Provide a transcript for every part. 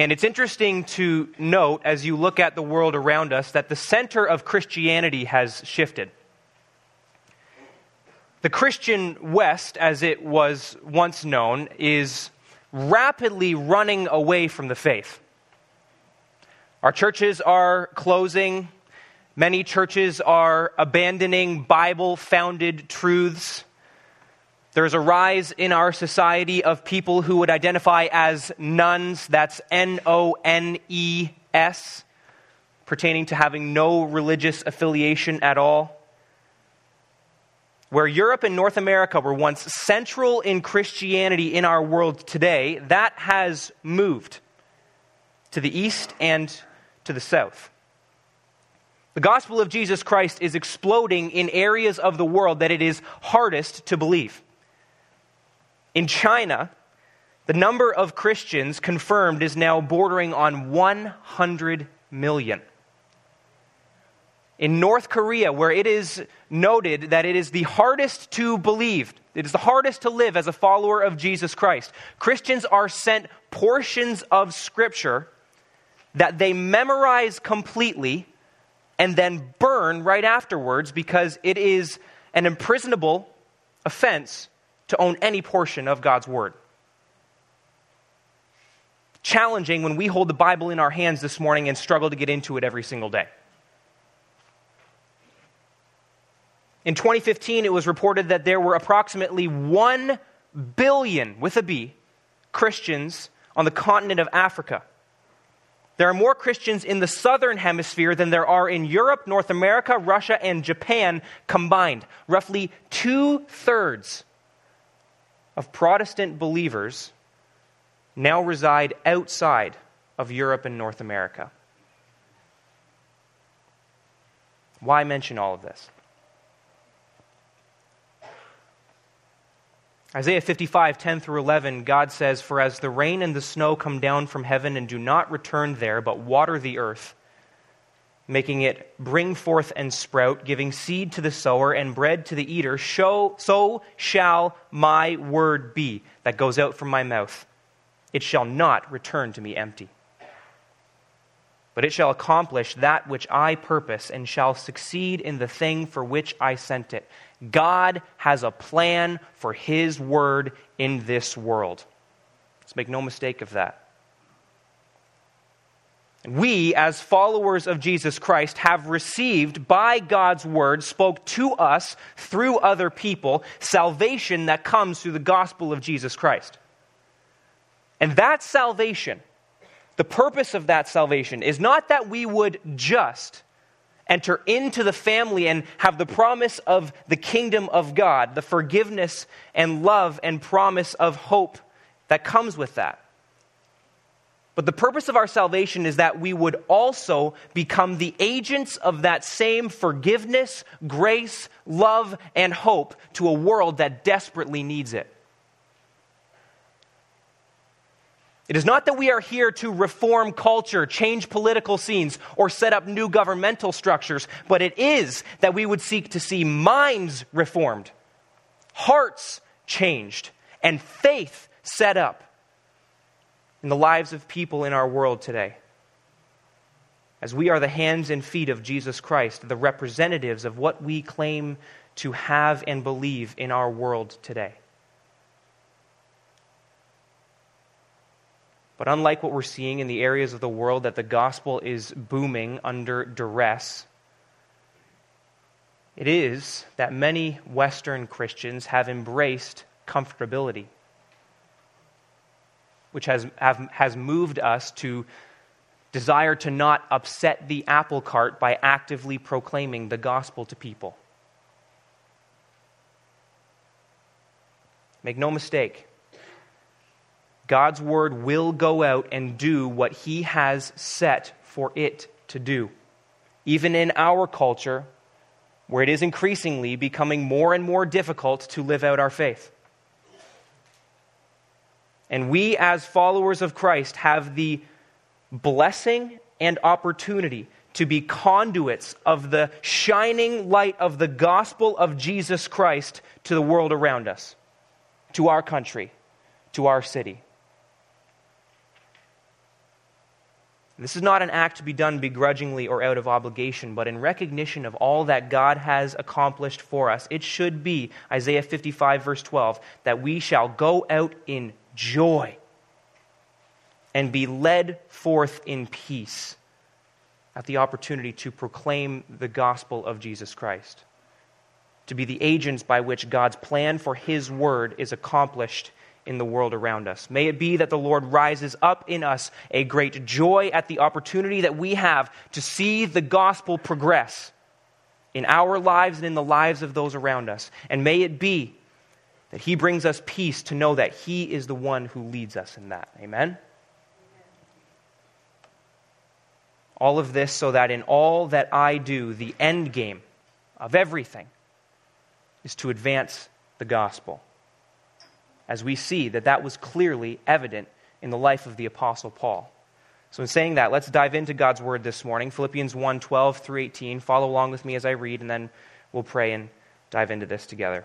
And it's interesting to note as you look at the world around us that the center of Christianity has shifted. The Christian West, as it was once known, is rapidly running away from the faith. Our churches are closing. Many churches are abandoning Bible founded truths. There's a rise in our society of people who would identify as nones, That's N O N E S, pertaining to having no religious affiliation at all. Where Europe and North America were once central in Christianity in our world today, that has moved to the east and to the south. The gospel of Jesus Christ is exploding in areas of the world that it is hardest to believe. In China, the number of Christians confirmed is now bordering on 100 million. In North Korea, where it is noted that it is the hardest to believe, it is the hardest to live as a follower of Jesus Christ, Christians are sent portions of Scripture that they memorize completely and then burn right afterwards because it is an imprisonable offense to own any portion of God's Word. Challenging when we hold the Bible in our hands this morning and struggle to get into it every single day. In 2015, it was reported that there were approximately 1 billion, with a B, Christians on the continent of Africa. There are more Christians in the southern hemisphere than there are in Europe, North America, Russia, and Japan combined. Roughly two thirds of Protestant believers now reside outside of Europe and North America. Why mention all of this? Isaiah 55, 10 through 11, God says, For as the rain and the snow come down from heaven and do not return there, but water the earth, making it bring forth and sprout, giving seed to the sower and bread to the eater, so shall my word be that goes out from my mouth. It shall not return to me empty but it shall accomplish that which I purpose and shall succeed in the thing for which I sent it. God has a plan for His word in this world. Let's make no mistake of that. We, as followers of Jesus Christ, have received by God's word, spoke to us through other people, salvation that comes through the gospel of Jesus Christ. And that salvation the purpose of that salvation is not that we would just enter into the family and have the promise of the kingdom of God, the forgiveness and love and promise of hope that comes with that. But the purpose of our salvation is that we would also become the agents of that same forgiveness, grace, love, and hope to a world that desperately needs it. It is not that we are here to reform culture, change political scenes, or set up new governmental structures, but it is that we would seek to see minds reformed, hearts changed, and faith set up in the lives of people in our world today. As we are the hands and feet of Jesus Christ, the representatives of what we claim to have and believe in our world today. But unlike what we're seeing in the areas of the world that the gospel is booming under duress, it is that many Western Christians have embraced comfortability, which has, have, has moved us to desire to not upset the apple cart by actively proclaiming the gospel to people. Make no mistake, God's word will go out and do what he has set for it to do. Even in our culture, where it is increasingly becoming more and more difficult to live out our faith. And we, as followers of Christ, have the blessing and opportunity to be conduits of the shining light of the gospel of Jesus Christ to the world around us, to our country, to our city. This is not an act to be done begrudgingly or out of obligation, but in recognition of all that God has accomplished for us. It should be, Isaiah 55, verse 12, that we shall go out in joy and be led forth in peace at the opportunity to proclaim the gospel of Jesus Christ, to be the agents by which God's plan for His word is accomplished in the world around us. May it be that the Lord rises up in us a great joy at the opportunity that we have to see the gospel progress in our lives and in the lives of those around us. And may it be that He brings us peace to know that He is the one who leads us in that. Amen? All of this so that in all that I do, the end game of everything is to advance the gospel as we see that that was clearly evident in the life of the Apostle Paul. So, in saying that, let's dive into God's Word this morning Philippians 1 12 through 18. Follow along with me as I read, and then we'll pray and dive into this together.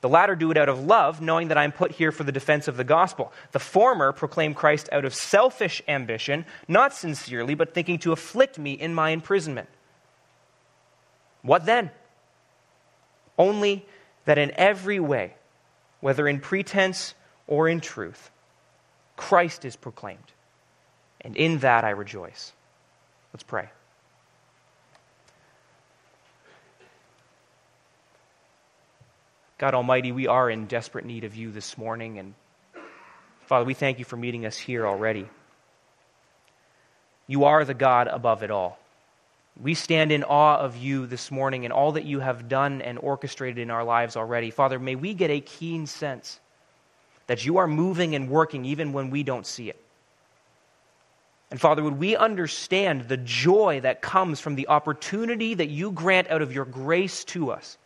The latter do it out of love, knowing that I am put here for the defense of the gospel. The former proclaim Christ out of selfish ambition, not sincerely, but thinking to afflict me in my imprisonment. What then? Only that in every way, whether in pretense or in truth, Christ is proclaimed. And in that I rejoice. Let's pray. God Almighty, we are in desperate need of you this morning. And Father, we thank you for meeting us here already. You are the God above it all. We stand in awe of you this morning and all that you have done and orchestrated in our lives already. Father, may we get a keen sense that you are moving and working even when we don't see it. And Father, would we understand the joy that comes from the opportunity that you grant out of your grace to us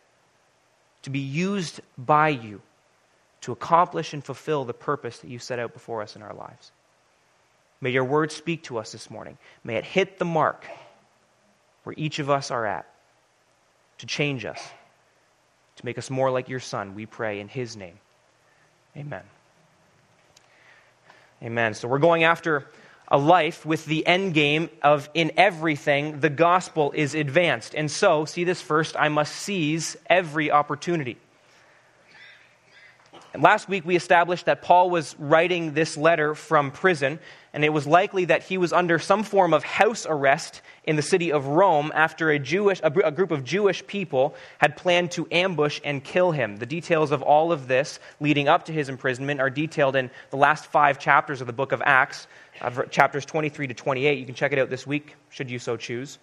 to be used by you to accomplish and fulfill the purpose that you set out before us in our lives? May your word speak to us this morning. May it hit the mark where each of us are at to change us, to make us more like your Son, we pray in his name. Amen. Amen. So we're going after a life with the end game of in everything the gospel is advanced. And so, see this first, I must seize every opportunity. And last week we established that Paul was writing this letter from prison, and it was likely that he was under some form of house arrest in the city of Rome after a, Jewish, a, group of Jewish people had planned to ambush and kill him. The details of all of this leading up to his imprisonment are detailed in the last five chapters of the book of Acts, chapters 23 to 28. You can check it out this week, should you so choose.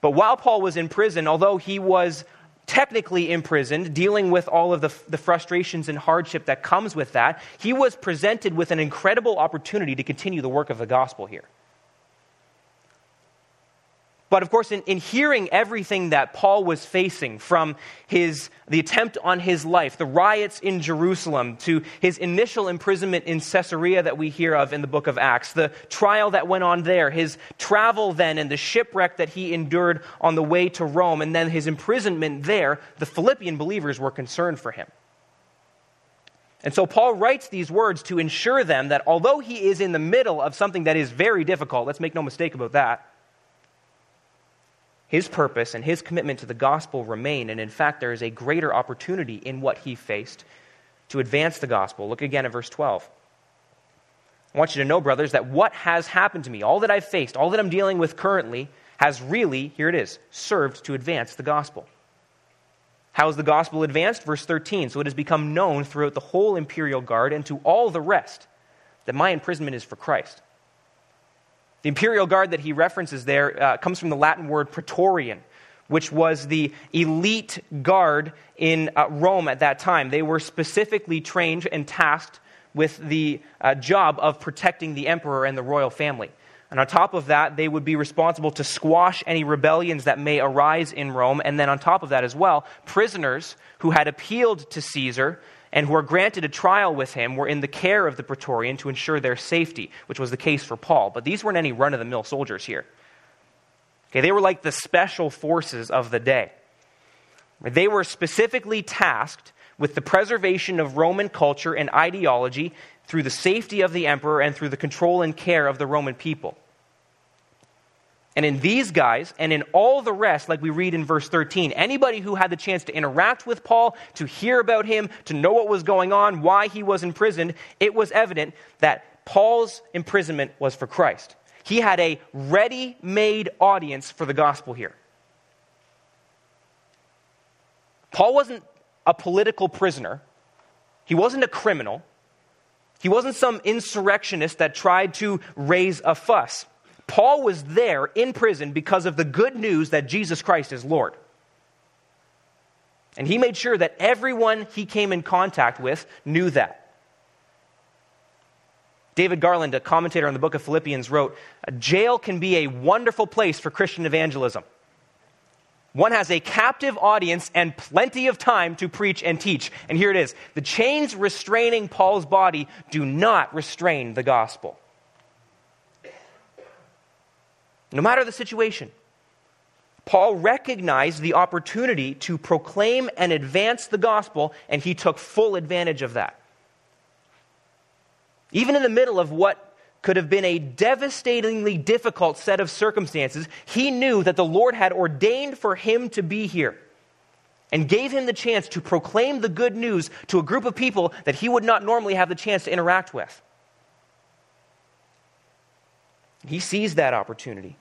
But while Paul was in prison, although he was technically imprisoned, dealing with all of the, the frustrations and hardship that comes with that, he was presented with an incredible opportunity to continue the work of the gospel here. But of course, in, in hearing everything that Paul was facing from his, the attempt on his life, the riots in Jerusalem, to his initial imprisonment in Caesarea that we hear of in the book of Acts, the trial that went on there, his travel then and the shipwreck that he endured on the way to Rome, and then his imprisonment there, the Philippian believers were concerned for him. And so Paul writes these words to ensure them that although he is in the middle of something that is very difficult, let's make no mistake about that, his purpose and his commitment to the gospel remain. And in fact, there is a greater opportunity in what he faced to advance the gospel. Look again at verse 12. I want you to know, brothers, that what has happened to me, all that I've faced, all that I'm dealing with currently, has really, here it is, served to advance the gospel. How is the gospel advanced? Verse 13. So it has become known throughout the whole imperial guard and to all the rest that my imprisonment is for Christ. The imperial guard that he references there uh, comes from the Latin word praetorian, which was the elite guard in uh, Rome at that time. They were specifically trained and tasked with the uh, job of protecting the emperor and the royal family. And on top of that, they would be responsible to squash any rebellions that may arise in Rome. And then on top of that as well, prisoners who had appealed to Caesar and who were granted a trial with him were in the care of the praetorian to ensure their safety, which was the case for Paul. But these weren't any run of the mill soldiers here. Okay, they were like the special forces of the day. They were specifically tasked with the preservation of Roman culture and ideology through the safety of the emperor and through the control and care of the Roman people. And in these guys, and in all the rest, like we read in verse 13, anybody who had the chance to interact with Paul, to hear about him, to know what was going on, why he was imprisoned, it was evident that Paul's imprisonment was for Christ. He had a ready made audience for the gospel here. Paul wasn't a political prisoner, he wasn't a criminal, he wasn't some insurrectionist that tried to raise a fuss. Paul was there in prison because of the good news that Jesus Christ is Lord. And he made sure that everyone he came in contact with knew that. David Garland, a commentator on the book of Philippians, wrote A jail can be a wonderful place for Christian evangelism. One has a captive audience and plenty of time to preach and teach. And here it is the chains restraining Paul's body do not restrain the gospel. No matter the situation, Paul recognized the opportunity to proclaim and advance the gospel, and he took full advantage of that. Even in the middle of what could have been a devastatingly difficult set of circumstances, he knew that the Lord had ordained for him to be here and gave him the chance to proclaim the good news to a group of people that he would not normally have the chance to interact with. He seized that opportunity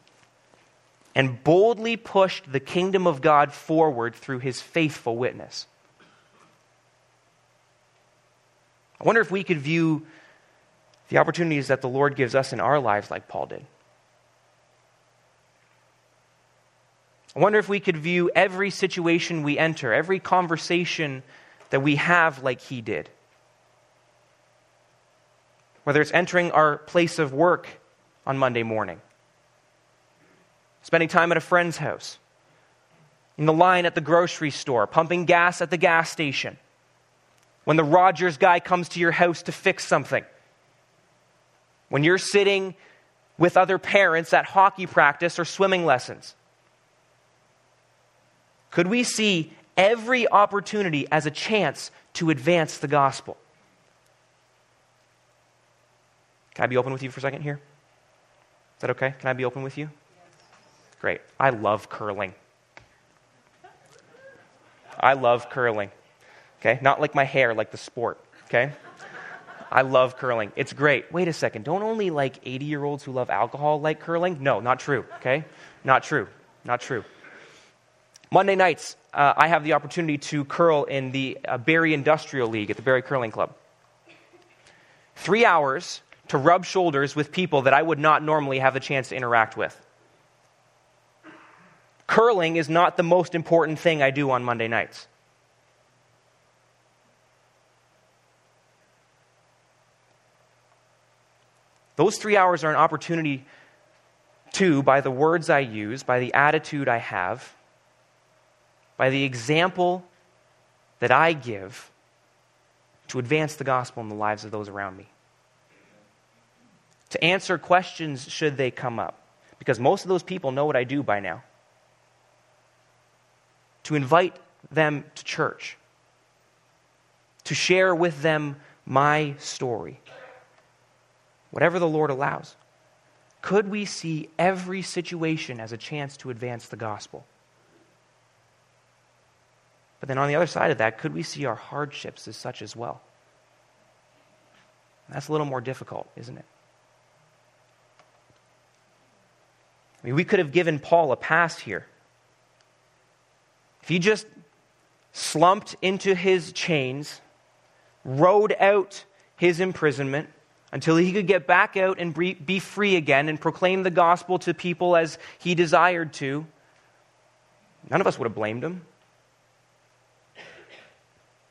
and boldly pushed the kingdom of God forward through his faithful witness. I wonder if we could view the opportunities that the Lord gives us in our lives, like Paul did. I wonder if we could view every situation we enter, every conversation that we have, like he did. Whether it's entering our place of work on Monday morning, spending time at a friend's house, in the line at the grocery store, pumping gas at the gas station, when the Rogers guy comes to your house to fix something when you're sitting with other parents at hockey practice or swimming lessons? Could we see every opportunity as a chance to advance the gospel? Can I be open with you for a second here? Is that okay? Can I be open with you? Great. I love curling. I love curling. Okay? Not like my hair, like the sport. Okay? I love curling. It's great. Wait a second. Don't only like 80 year olds who love alcohol like curling? No, not true. Okay? Not true. Not true. Monday nights, uh, I have the opportunity to curl in the uh, Barrie Industrial League at the Barrie Curling Club. Three hours to rub shoulders with people that I would not normally have the chance to interact with. Curling is not the most important thing I do on Monday nights. Those three hours are an opportunity to, by the words I use, by the attitude I have, by the example that I give, to advance the gospel in the lives of those around me. To answer questions should they come up, because most of those people know what I do by now. To invite them to church, to share with them my story whatever the Lord allows. Could we see every situation as a chance to advance the gospel? But then on the other side of that, could we see our hardships as such as well? That's a little more difficult, isn't it? I mean, we could have given Paul a pass here. If he just slumped into his chains, rode out his imprisonment, until he could get back out and be free again and proclaim the gospel to people as he desired to, none of us would have blamed him.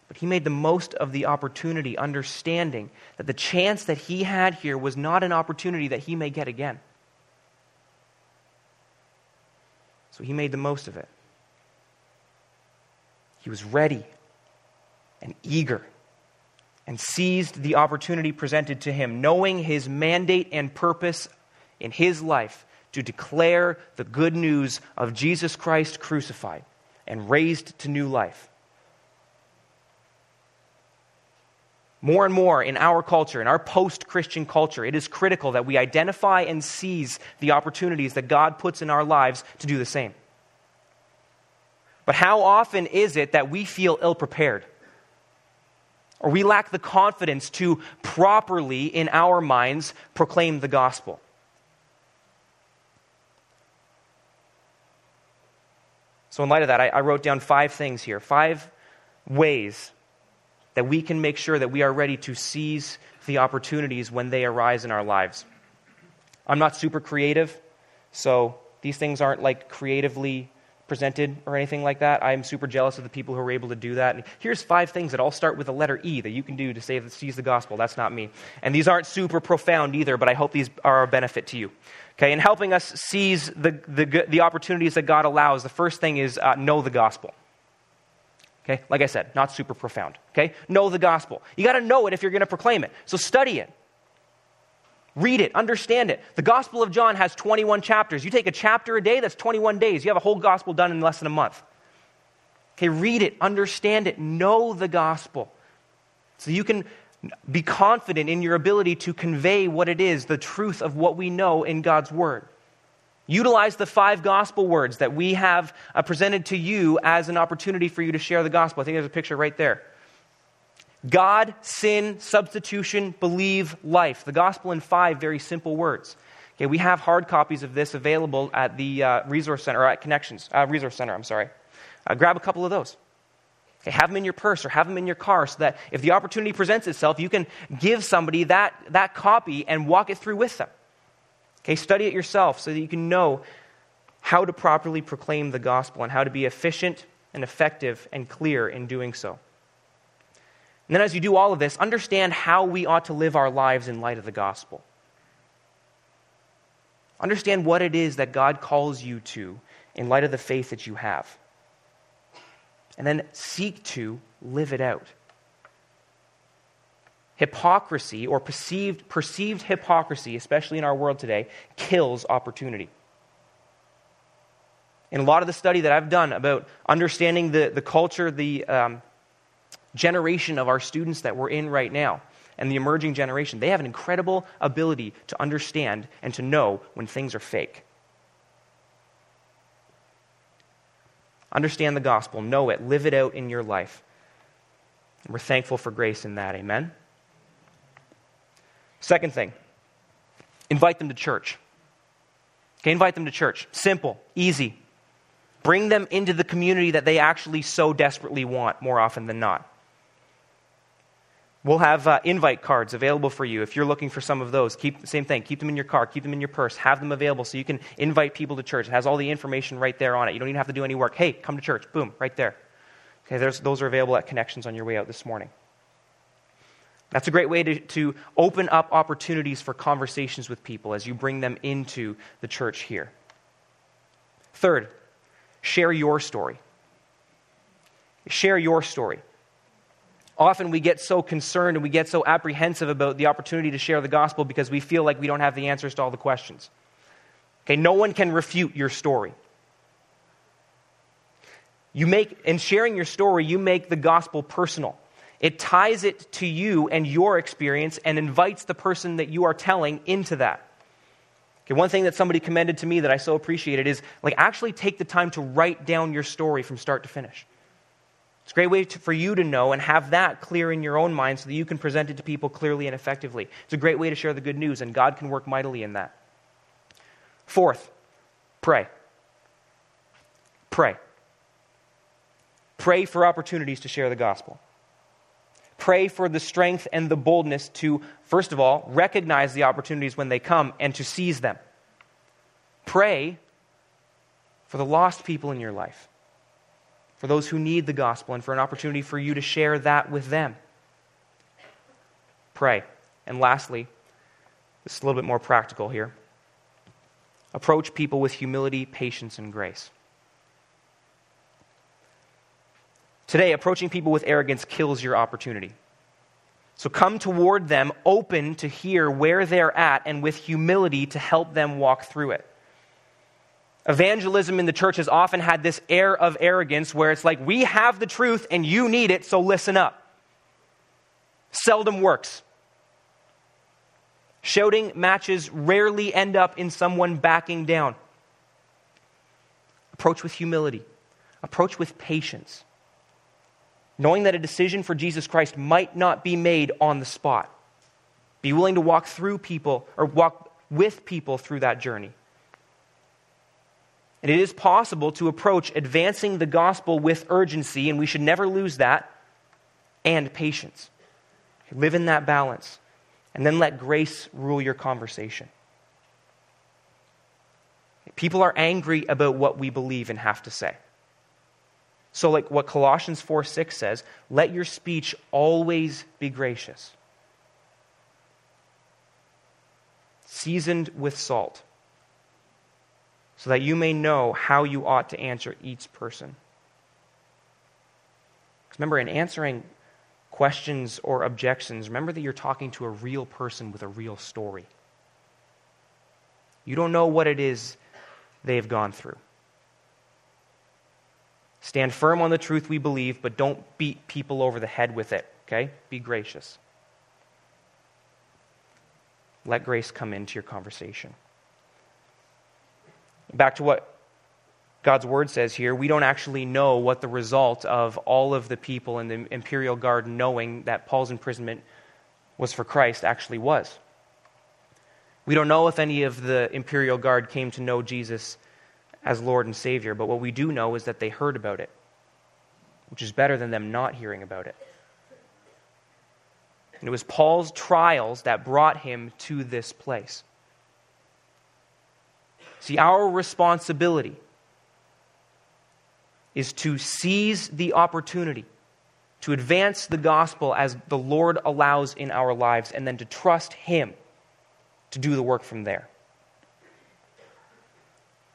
But he made the most of the opportunity, understanding that the chance that he had here was not an opportunity that he may get again. So he made the most of it. He was ready and eager and seized the opportunity presented to him, knowing his mandate and purpose in his life to declare the good news of Jesus Christ crucified and raised to new life. More and more in our culture, in our post Christian culture, it is critical that we identify and seize the opportunities that God puts in our lives to do the same. But how often is it that we feel ill prepared? Or we lack the confidence to properly, in our minds, proclaim the gospel? So, in light of that, I, I wrote down five things here five ways that we can make sure that we are ready to seize the opportunities when they arise in our lives. I'm not super creative, so these things aren't like creatively presented or anything like that. I'm super jealous of the people who are able to do that. And here's five things that all start with the letter E that you can do to save, seize the gospel. That's not me. And these aren't super profound either, but I hope these are a benefit to you. Okay, in helping us seize the, the, the opportunities that God allows, the first thing is uh, know the gospel. Okay? Like I said, not super profound. Okay? Know the gospel. You got to know it if you're going to proclaim it. So study it. Read it, understand it. The Gospel of John has 21 chapters. You take a chapter a day, that's 21 days. You have a whole gospel done in less than a month. Okay, read it, understand it, know the gospel. So you can be confident in your ability to convey what it is, the truth of what we know in God's Word. Utilize the five gospel words that we have uh, presented to you as an opportunity for you to share the gospel. I think there's a picture right there. God, sin, substitution, believe, life. The gospel in five very simple words. Okay, we have hard copies of this available at the uh, resource center, or at Connections, uh, resource center, I'm sorry. Uh, grab a couple of those. Okay, have them in your purse or have them in your car so that if the opportunity presents itself, you can give somebody that, that copy and walk it through with them. Okay, study it yourself so that you can know how to properly proclaim the gospel and how to be efficient and effective and clear in doing so. And then, as you do all of this, understand how we ought to live our lives in light of the gospel. Understand what it is that God calls you to in light of the faith that you have. And then seek to live it out hypocrisy or perceived, perceived hypocrisy, especially in our world today, kills opportunity. In a lot of the study that I've done about understanding the, the culture, the um, generation of our students that we're in right now, and the emerging generation, they have an incredible ability to understand and to know when things are fake. Understand the gospel, know it, live it out in your life. And we're thankful for grace in that. Amen. Second thing, invite them to church. Okay, invite them to church. Simple, easy. Bring them into the community that they actually so desperately want more often than not. We'll have uh, invite cards available for you if you're looking for some of those. Keep same thing. Keep them in your car. Keep them in your purse. Have them available so you can invite people to church. It has all the information right there on it. You don't even have to do any work. Hey, come to church. Boom, right there. Okay, those are available at Connections on your way out this morning. That's a great way to, to open up opportunities for conversations with people as you bring them into the church here. Third, share your story. Share your story. Often we get so concerned and we get so apprehensive about the opportunity to share the gospel because we feel like we don't have the answers to all the questions. Okay, no one can refute your story. You make, in sharing your story, you make the gospel personal. It ties it to you and your experience and invites the person that you are telling into that. Okay, one thing that somebody commended to me that I so appreciated is like actually take the time to write down your story from start to finish. It's a great way to, for you to know and have that clear in your own mind so that you can present it to people clearly and effectively. It's a great way to share the good news, and God can work mightily in that. Fourth, pray. Pray. Pray for opportunities to share the gospel pray for the strength and the boldness to, first of all, recognize the opportunities when they come and to seize them. Pray for the lost people in your life, for those who need the gospel, and for an opportunity for you to share that with them. Pray. And lastly, this is a little bit more practical here. Approach people with humility, patience, and grace. Today, approaching people with arrogance kills your opportunity. So come toward them open to hear where they're at and with humility to help them walk through it. Evangelism in the church has often had this air of arrogance where it's like, we have the truth and you need it, so listen up. Seldom works. Shouting matches rarely end up in someone backing down. Approach with humility, approach with patience, knowing that a decision for Jesus Christ might not be made on the spot. Be willing to walk through people or walk with people through that journey. And it is possible to approach advancing the gospel with urgency, and we should never lose that, and patience. Live in that balance, and then let grace rule your conversation. People are angry about what we believe and have to say. So, like what Colossians 4 6 says, let your speech always be gracious, seasoned with salt, so that you may know how you ought to answer each person. Remember, in answering questions or objections, remember that you're talking to a real person with a real story. You don't know what it is they've gone through. Stand firm on the truth we believe, but don't beat people over the head with it, okay? Be gracious. Let grace come into your conversation. Back to what God's word says here, we don't actually know what the result of all of the people in the imperial guard knowing that Paul's imprisonment was for Christ actually was. We don't know if any of the imperial guard came to know Jesus as Lord and Savior, but what we do know is that they heard about it, which is better than them not hearing about it. And it was Paul's trials that brought him to this place. See, our responsibility is to seize the opportunity to advance the gospel as the Lord allows in our lives, and then to trust Him to do the work from there.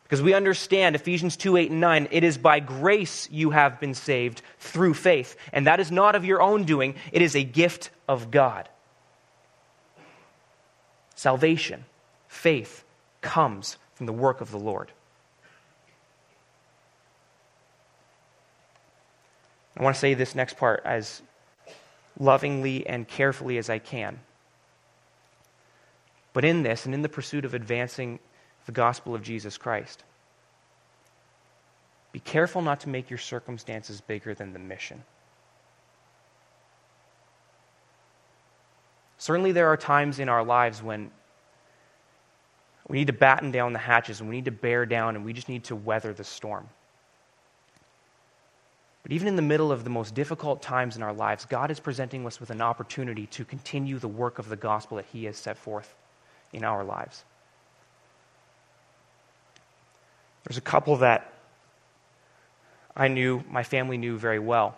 Because we understand Ephesians 2 8 and 9, it is by grace you have been saved through faith. And that is not of your own doing, it is a gift of God. Salvation, faith, comes from the work of the Lord. I want to say this next part as lovingly and carefully as I can. But in this, and in the pursuit of advancing the gospel of Jesus Christ, be careful not to make your circumstances bigger than the mission. Certainly, there are times in our lives when we need to batten down the hatches and we need to bear down and we just need to weather the storm. But even in the middle of the most difficult times in our lives, God is presenting us with an opportunity to continue the work of the gospel that He has set forth in our lives. There's a couple that I knew, my family knew very well.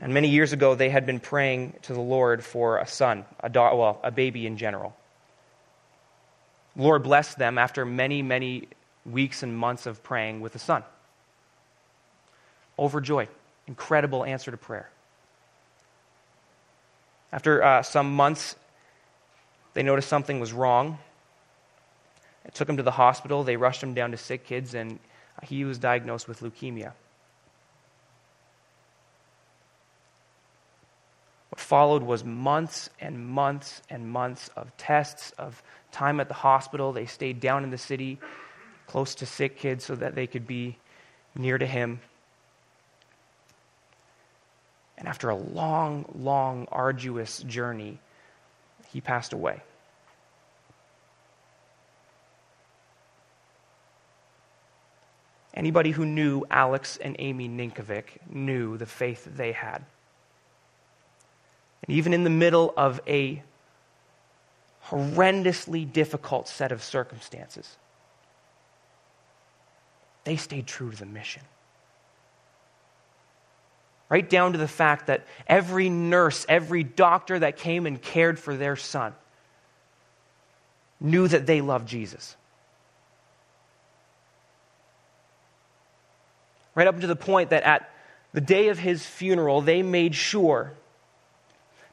And many years ago, they had been praying to the Lord for a son, a daughter, well, a baby in general. Lord blessed them after many, many weeks and months of praying with a son overjoyed. Incredible answer to prayer. After uh, some months, they noticed something was wrong. It took him to the hospital. They rushed him down to sick kids, and he was diagnosed with leukemia. What followed was months and months and months of tests, of time at the hospital. They stayed down in the city, close to sick kids, so that they could be near to him. And after a long, long, arduous journey, he passed away. Anybody who knew Alex and Amy Ninkovic knew the faith they had. And even in the middle of a horrendously difficult set of circumstances, they stayed true to the mission. Right down to the fact that every nurse, every doctor that came and cared for their son knew that they loved Jesus. Right up to the point that at the day of his funeral, they made sure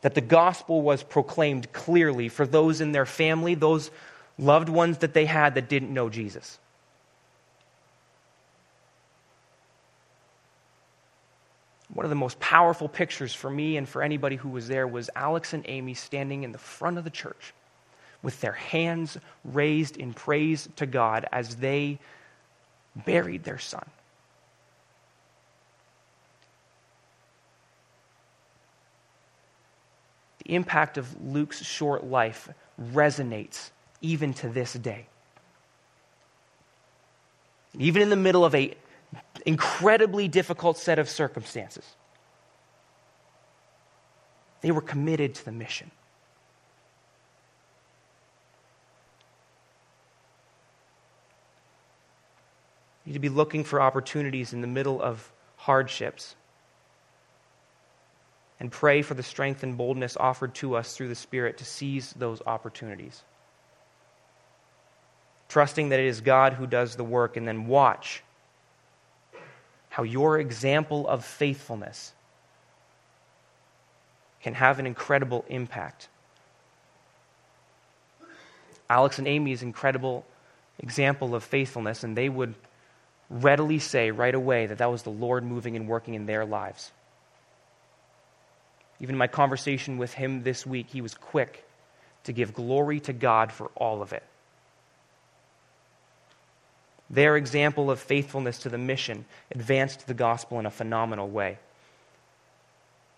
that the gospel was proclaimed clearly for those in their family, those loved ones that they had that didn't know Jesus. One of the most powerful pictures for me and for anybody who was there was Alex and Amy standing in the front of the church with their hands raised in praise to God as they buried their son. The impact of Luke's short life resonates even to this day. Even in the middle of a incredibly difficult set of circumstances. They were committed to the mission. You need to be looking for opportunities in the middle of hardships and pray for the strength and boldness offered to us through the Spirit to seize those opportunities. Trusting that it is God who does the work, and then watch how your example of faithfulness can have an incredible impact. Alex and Amy's incredible example of faithfulness, and they would readily say right away that that was the Lord moving and working in their lives. Even in my conversation with him this week, he was quick to give glory to God for all of it. Their example of faithfulness to the mission advanced the gospel in a phenomenal way.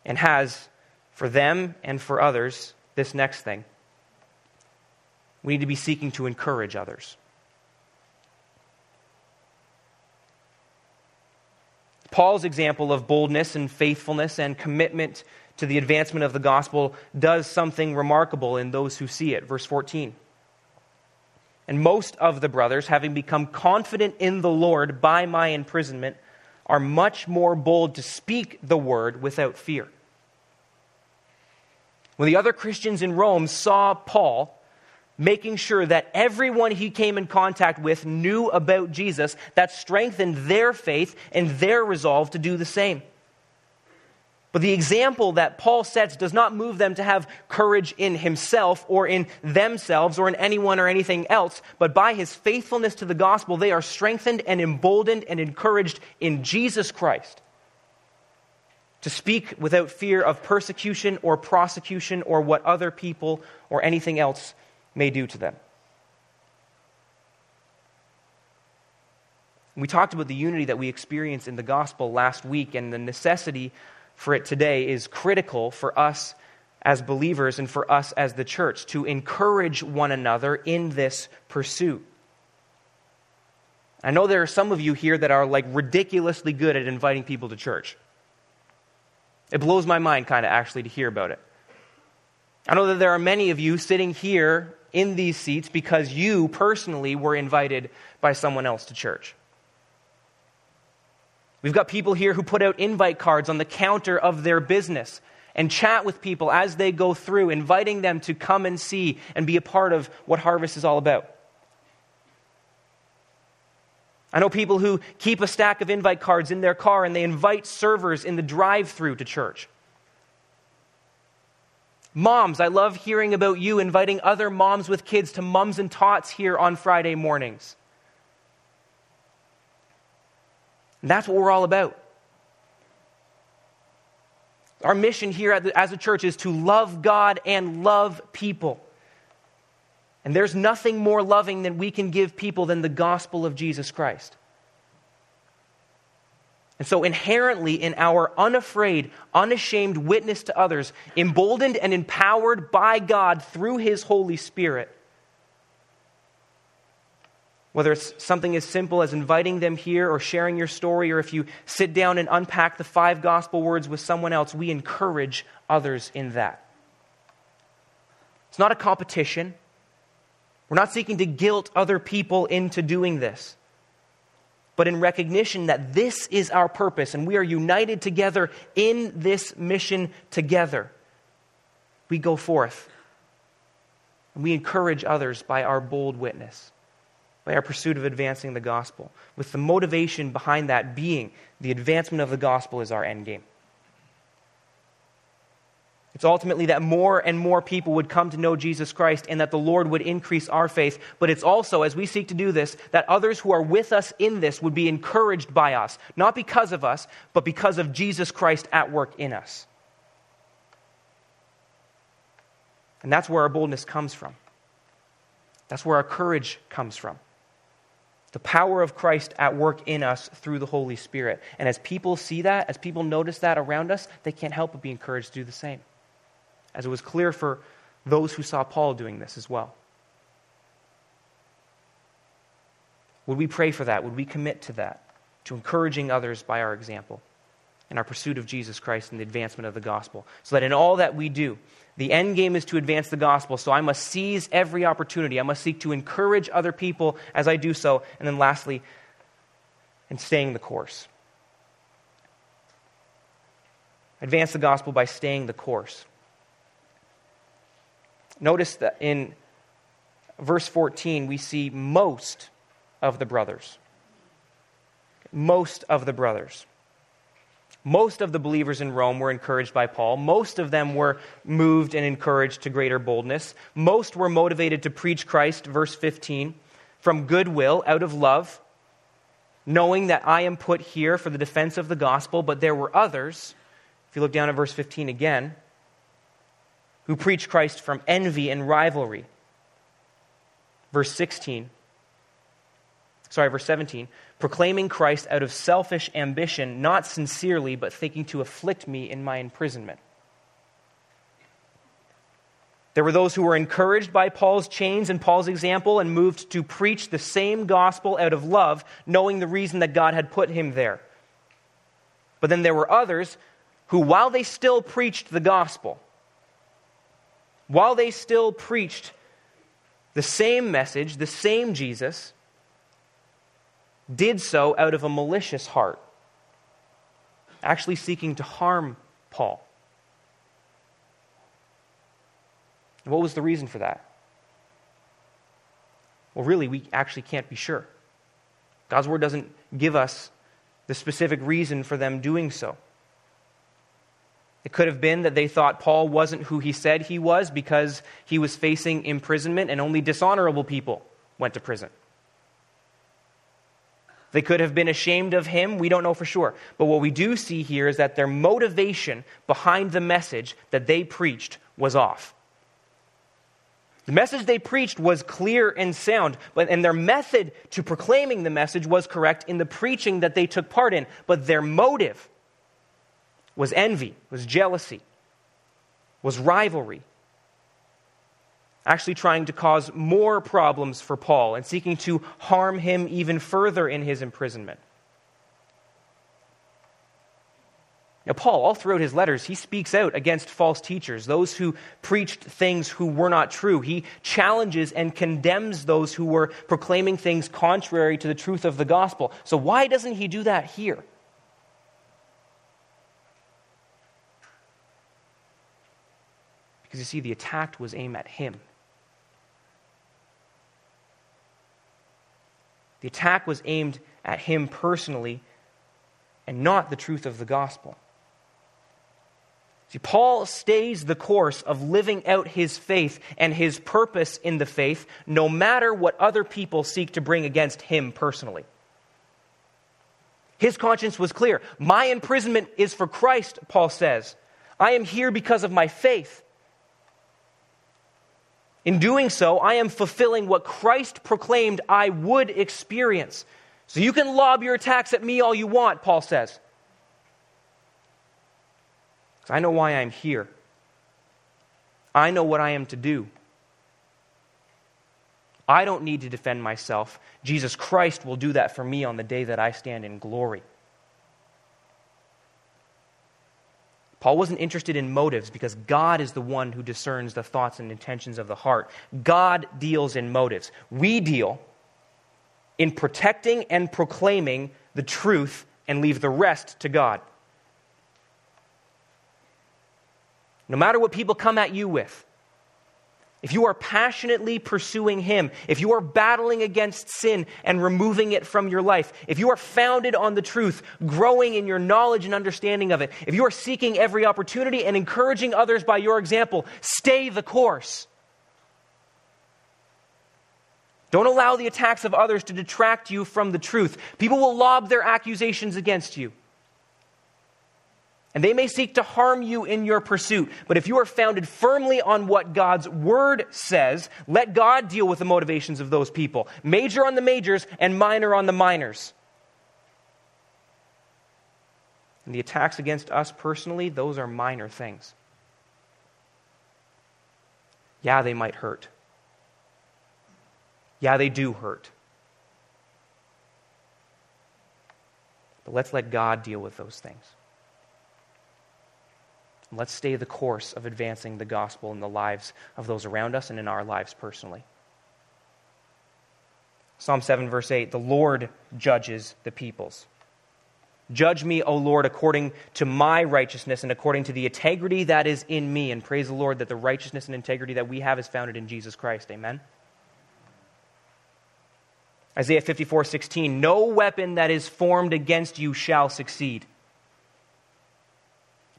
And has, for them and for others, this next thing. We need to be seeking to encourage others. Paul's example of boldness and faithfulness and commitment to the advancement of the gospel does something remarkable in those who see it. Verse 14. And most of the brothers, having become confident in the Lord by my imprisonment, are much more bold to speak the word without fear. When the other Christians in Rome saw Paul making sure that everyone he came in contact with knew about Jesus, that strengthened their faith and their resolve to do the same. But the example that Paul sets does not move them to have courage in himself or in themselves or in anyone or anything else. But by his faithfulness to the gospel, they are strengthened and emboldened and encouraged in Jesus Christ to speak without fear of persecution or prosecution or what other people or anything else may do to them. We talked about the unity that we experience in the gospel last week and the necessity for it today is critical for us as believers and for us as the church to encourage one another in this pursuit. I know there are some of you here that are like ridiculously good at inviting people to church. It blows my mind, kind of, actually, to hear about it. I know that there are many of you sitting here in these seats because you personally were invited by someone else to church. We've got people here who put out invite cards on the counter of their business and chat with people as they go through, inviting them to come and see and be a part of what Harvest is all about. I know people who keep a stack of invite cards in their car and they invite servers in the drive through to church. Moms, I love hearing about you inviting other moms with kids to mums and tots here on Friday mornings. That's what we're all about. Our mission here as a church is to love God and love people. And there's nothing more loving than we can give people than the gospel of Jesus Christ. And so, inherently, in our unafraid, unashamed witness to others, emboldened and empowered by God through His Holy Spirit, whether it's something as simple as inviting them here or sharing your story, or if you sit down and unpack the five gospel words with someone else, we encourage others in that. It's not a competition. We're not seeking to guilt other people into doing this, but in recognition that this is our purpose and we are united together in this mission together. We go forth and we encourage others by our bold witness. By our pursuit of advancing the gospel, with the motivation behind that being the advancement of the gospel is our end game. It's ultimately that more and more people would come to know Jesus Christ and that the Lord would increase our faith. But it's also, as we seek to do this, that others who are with us in this would be encouraged by us, not because of us, but because of Jesus Christ at work in us. And that's where our boldness comes from. That's where our courage comes from. The power of Christ at work in us through the Holy Spirit. And as people see that, as people notice that around us, they can't help but be encouraged to do the same as it was clear for those who saw Paul doing this as well. Would we pray for that? Would we commit to that? To encouraging others by our example in our pursuit of Jesus Christ and the advancement of the gospel. So that in all that we do, the end game is to advance the gospel. So I must seize every opportunity. I must seek to encourage other people as I do so. And then lastly, and staying the course. Advance the gospel by staying the course. Notice that in verse 14, we see most of the brothers. Most of the brothers. Most of the believers in Rome were encouraged by Paul. Most of them were moved and encouraged to greater boldness. Most were motivated to preach Christ, verse 15, from goodwill, out of love, knowing that I am put here for the defense of the gospel. But there were others, if you look down at verse 15 again, who preach Christ from envy and rivalry. Verse 16, sorry, verse 17, proclaiming Christ out of selfish ambition, not sincerely, but thinking to afflict me in my imprisonment. There were those who were encouraged by Paul's chains and Paul's example and moved to preach the same gospel out of love, knowing the reason that God had put him there. But then there were others who, while they still preached the gospel, while they still preached the same message, the same Jesus, did so out of a malicious heart, actually seeking to harm Paul. what was the reason for that? Well, really, we actually can't be sure. God's word doesn't give us the specific reason for them doing so. It could have been that they thought Paul wasn't who he said he was because he was facing imprisonment and only dishonorable people went to prison. They could have been ashamed of him. We don't know for sure. But what we do see here is that their motivation behind the message that they preached was off. The message they preached was clear and sound, but, and their method to proclaiming the message was correct in the preaching that they took part in. But their motive was envy, was jealousy, was rivalry. Actually, trying to cause more problems for Paul and seeking to harm him even further in his imprisonment. Now, Paul, all throughout his letters, he speaks out against false teachers, those who preached things who were not true. He challenges and condemns those who were proclaiming things contrary to the truth of the gospel. So, why doesn't he do that here? Because you see, the attack was aimed at him. The attack was aimed at him personally and not the truth of the gospel. See, Paul stays the course of living out his faith and his purpose in the faith, no matter what other people seek to bring against him personally. His conscience was clear. My imprisonment is for Christ, Paul says. I am here because of my faith. In doing so, I am fulfilling what Christ proclaimed I would experience. So you can lob your attacks at me all you want, Paul says. I know why I'm here. I know what I am to do. I don't need to defend myself. Jesus Christ will do that for me on the day that I stand in glory. Paul wasn't interested in motives because God is the one who discerns the thoughts and intentions of the heart. God deals in motives. We deal in protecting and proclaiming the truth and leave the rest to God. No matter what people come at you with, if you are passionately pursuing Him, if you are battling against sin and removing it from your life, if you are founded on the truth, growing in your knowledge and understanding of it, if you are seeking every opportunity and encouraging others by your example, stay the course. Don't allow the attacks of others to detract you from the truth. People will lob their accusations against you. And they may seek to harm you in your pursuit. But if you are founded firmly on what God's word says, let God deal with the motivations of those people. Major on the majors and minor on the minors. And the attacks against us personally, those are minor things. Yeah, they might hurt. Yeah, they do hurt. But let's let God deal with those things. Let's stay the course of advancing the gospel in the lives of those around us and in our lives personally. Psalm 7, verse 8 The Lord judges the peoples. Judge me, O Lord, according to my righteousness and according to the integrity that is in me. And praise the Lord that the righteousness and integrity that we have is founded in Jesus Christ. Amen. Isaiah 54, 16 No weapon that is formed against you shall succeed.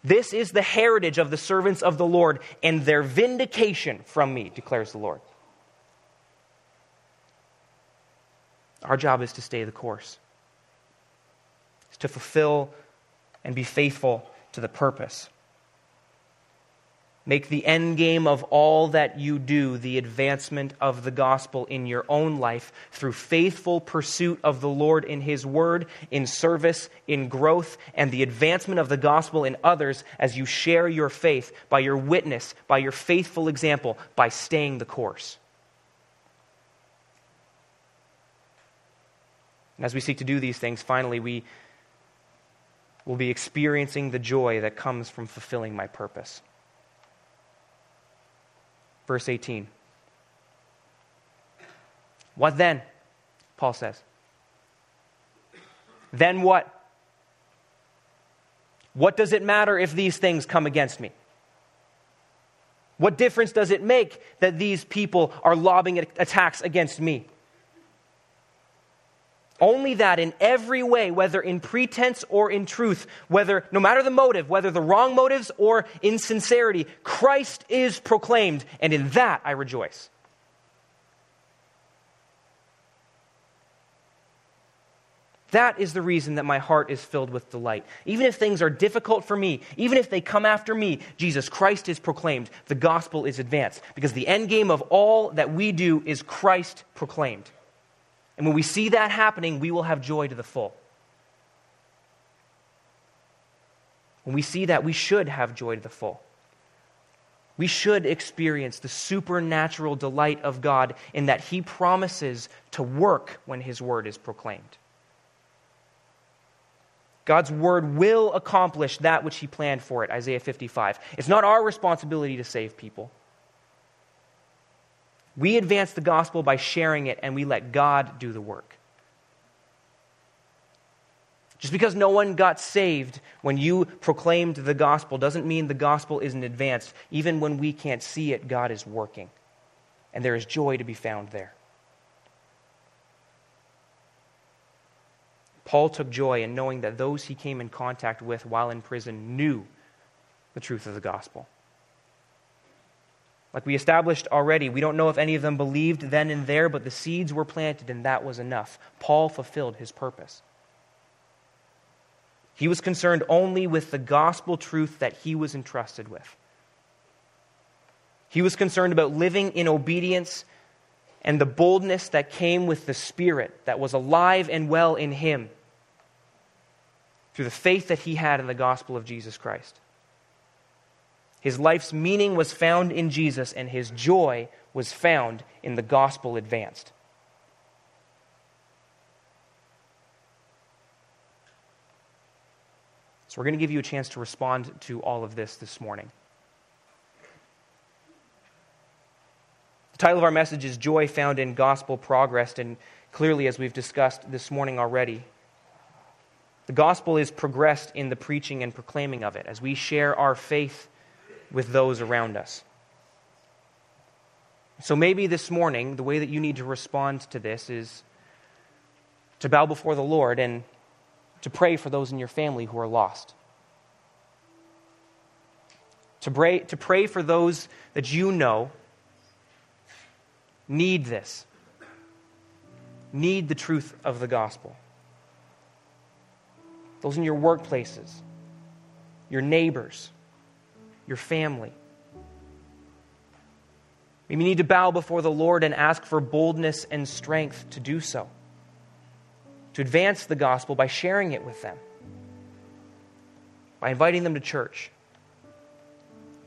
This is the heritage of the servants of the Lord, and their vindication from me, declares the Lord. Our job is to stay the course, to fulfill and be faithful to the purpose. Make the end game of all that you do the advancement of the gospel in your own life through faithful pursuit of the Lord in His word, in service, in growth, and the advancement of the gospel in others as you share your faith by your witness, by your faithful example, by staying the course. And as we seek to do these things, finally, we will be experiencing the joy that comes from fulfilling my purpose. Verse 18. What then? Paul says. Then what? What does it matter if these things come against me? What difference does it make that these people are lobbing attacks against me? Only that in every way, whether in pretense or in truth, whether, no matter the motive, whether the wrong motives or insincerity, Christ is proclaimed, and in that I rejoice. That is the reason that my heart is filled with delight. Even if things are difficult for me, even if they come after me, Jesus Christ is proclaimed. The gospel is advanced. Because the end game of all that we do is Christ proclaimed. And when we see that happening, we will have joy to the full. When we see that, we should have joy to the full. We should experience the supernatural delight of God in that He promises to work when His word is proclaimed. God's word will accomplish that which He planned for it, Isaiah 55. It's not our responsibility to save people. We advance the gospel by sharing it, and we let God do the work. Just because no one got saved when you proclaimed the gospel doesn't mean the gospel isn't advanced. Even when we can't see it, God is working. And there is joy to be found there. Paul took joy in knowing that those he came in contact with while in prison knew the truth of the gospel. Like we established already, we don't know if any of them believed then and there, but the seeds were planted, and that was enough. Paul fulfilled his purpose. He was concerned only with the gospel truth that he was entrusted with. He was concerned about living in obedience and the boldness that came with the Spirit that was alive and well in him through the faith that he had in the gospel of Jesus Christ. His life's meaning was found in Jesus, and his joy was found in the gospel advanced. So, we're going to give you a chance to respond to all of this this morning. The title of our message is Joy Found in Gospel Progress, and clearly, as we've discussed this morning already, the gospel is progressed in the preaching and proclaiming of it as we share our faith with those around us. So maybe this morning, the way that you need to respond to this is to bow before the Lord and to pray for those in your family who are lost. To pray, to pray for those that you know need this, need the truth of the gospel. Those in your workplaces, your neighbors, your family. We need to bow before the Lord and ask for boldness and strength to do so, to advance the gospel by sharing it with them, by inviting them to church,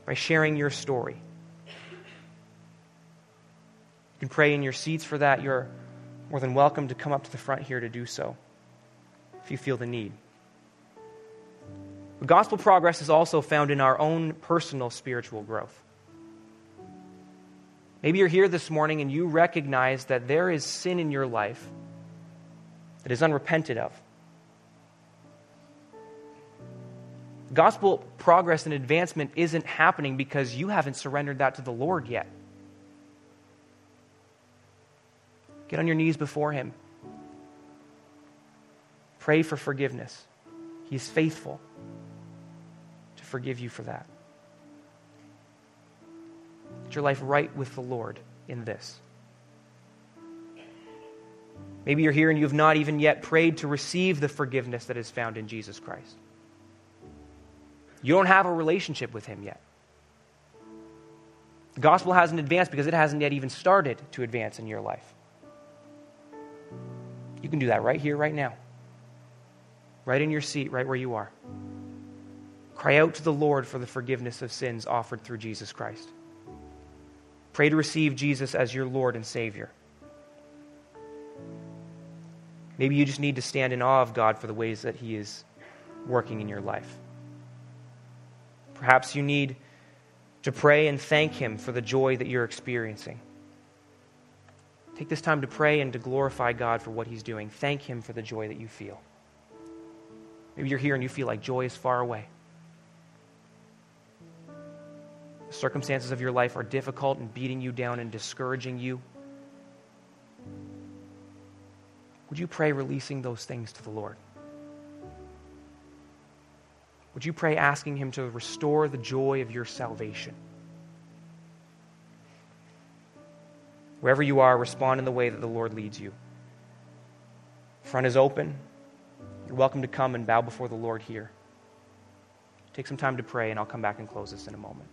by sharing your story. You can pray in your seats for that. You're more than welcome to come up to the front here to do so if you feel the need. But gospel progress is also found in our own personal spiritual growth. Maybe you're here this morning and you recognize that there is sin in your life that is unrepented of. Gospel progress and advancement isn't happening because you haven't surrendered that to the Lord yet. Get on your knees before Him. Pray for forgiveness. He is faithful forgive you for that. Get your life right with the Lord in this. Maybe you're here and you have not even yet prayed to receive the forgiveness that is found in Jesus Christ. You don't have a relationship with Him yet. The gospel hasn't advanced because it hasn't yet even started to advance in your life. You can do that right here, right now. Right in your seat, right where you are. Cry out to the Lord for the forgiveness of sins offered through Jesus Christ. Pray to receive Jesus as your Lord and Savior. Maybe you just need to stand in awe of God for the ways that He is working in your life. Perhaps you need to pray and thank Him for the joy that you're experiencing. Take this time to pray and to glorify God for what He's doing. Thank Him for the joy that you feel. Maybe you're here and you feel like joy is far away. Circumstances of your life are difficult and beating you down and discouraging you. Would you pray releasing those things to the Lord? Would you pray asking Him to restore the joy of your salvation? Wherever you are, respond in the way that the Lord leads you. Front is open. You're welcome to come and bow before the Lord here. Take some time to pray, and I'll come back and close this in a moment.